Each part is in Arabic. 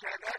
فلا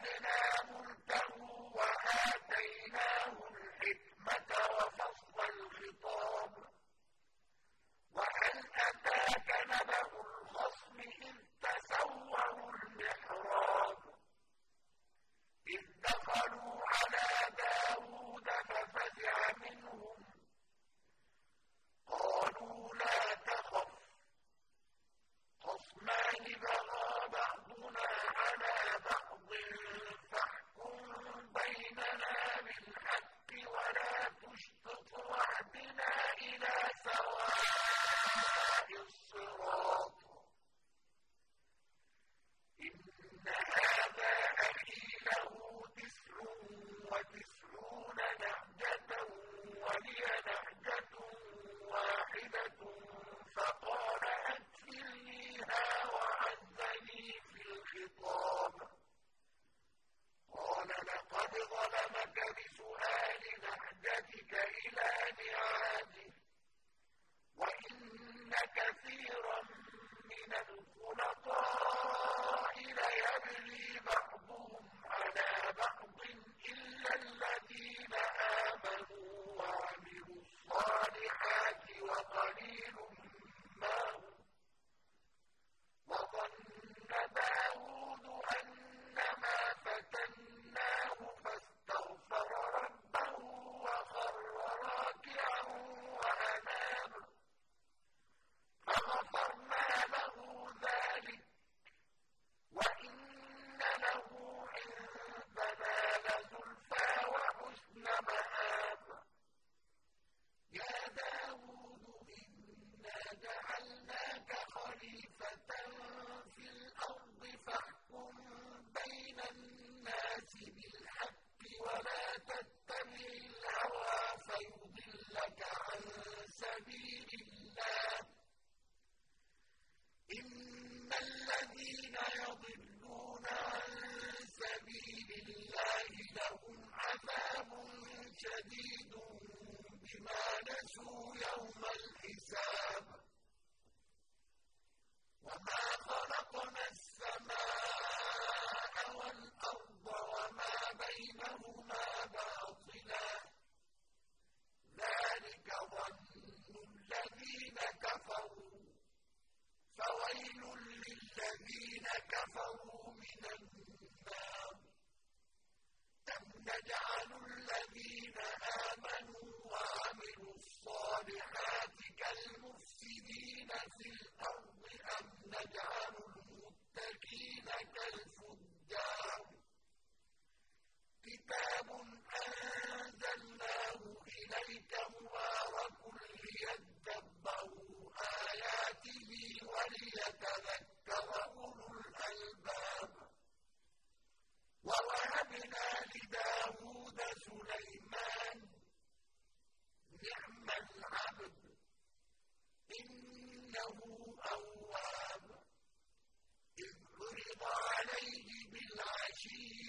أولئك الفجار. كتاب أنزلناه إليك مبارك ليدبروا آياته وليتذكر أولو الألباب. ووهبنا لداود عشيا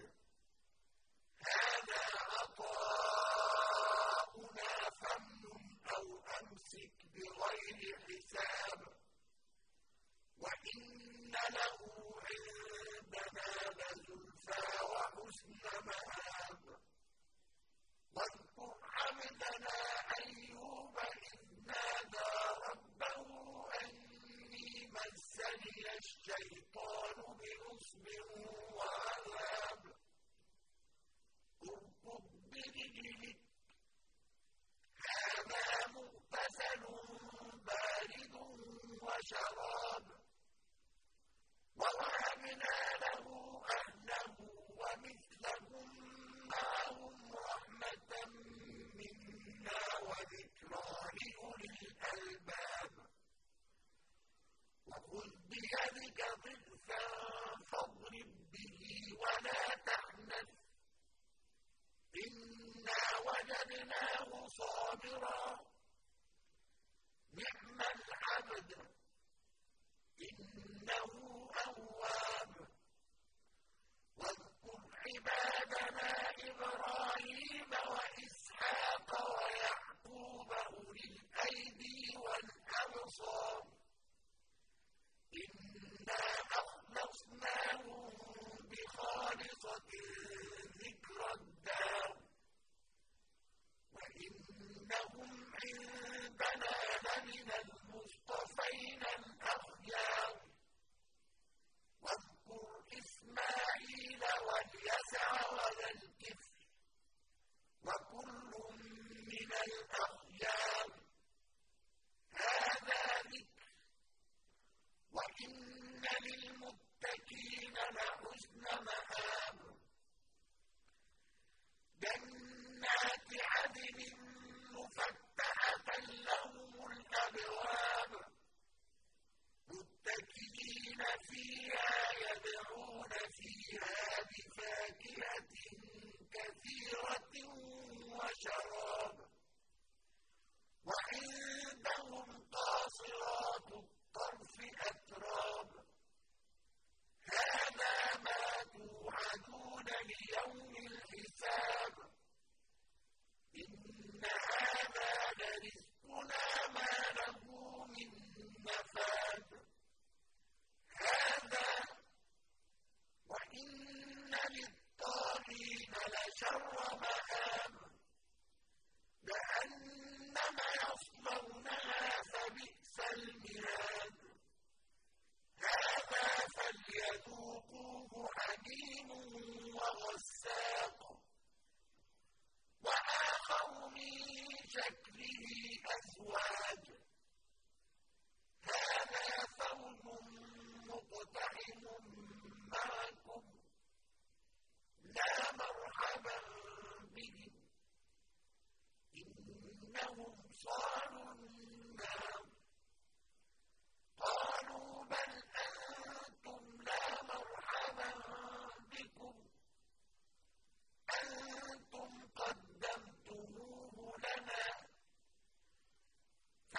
بغير حساب. وإن له عندنا لزلفى وحسن مآب. واذكر عبدنا أيوب إذ نادى ربه أني مسني الشيطان. الأبصار فيها يدعون فيها بفاكهة كثيرة وشراب. وعندهم قاصرات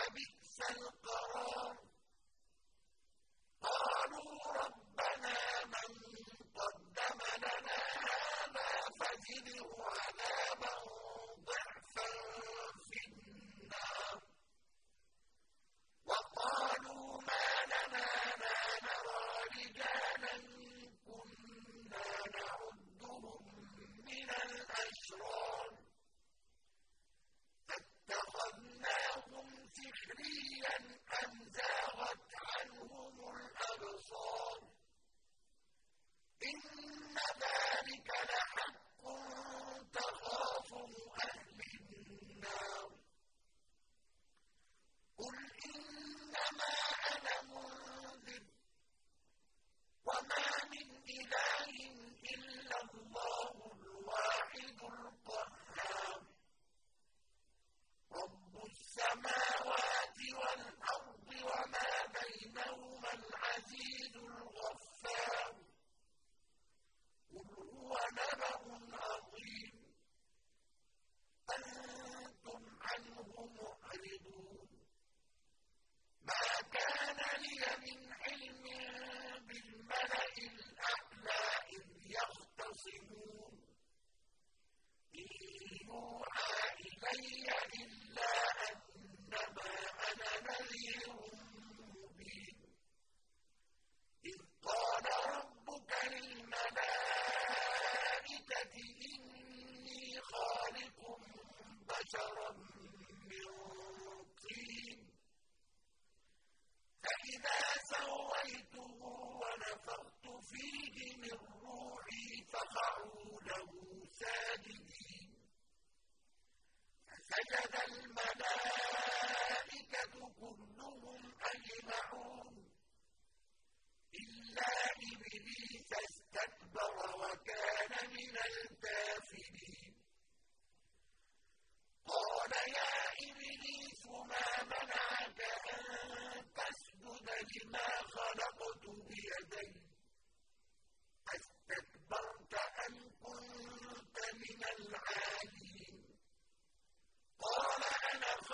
فَبِئْسَ الْقَرَارُ.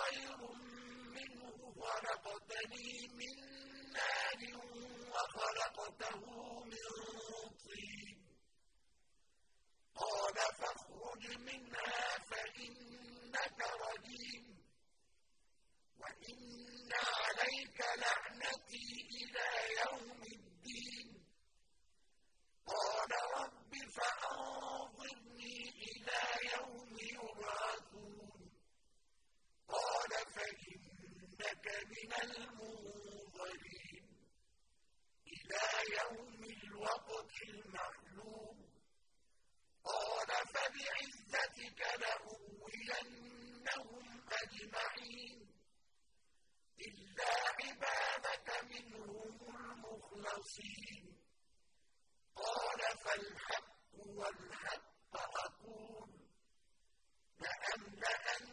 خير منه خلقتني من نار وخلقته من طين. قال فاخرج منها فإنك رجيم. وإن عليك لعنتي إلى يوم الدين. قال رب فأنظر المعلوم. قال فبعزتك لأغوينهم أجمعين. إلا عبادك منهم المخلصين. قال فالحق والحق أقول. لأملأن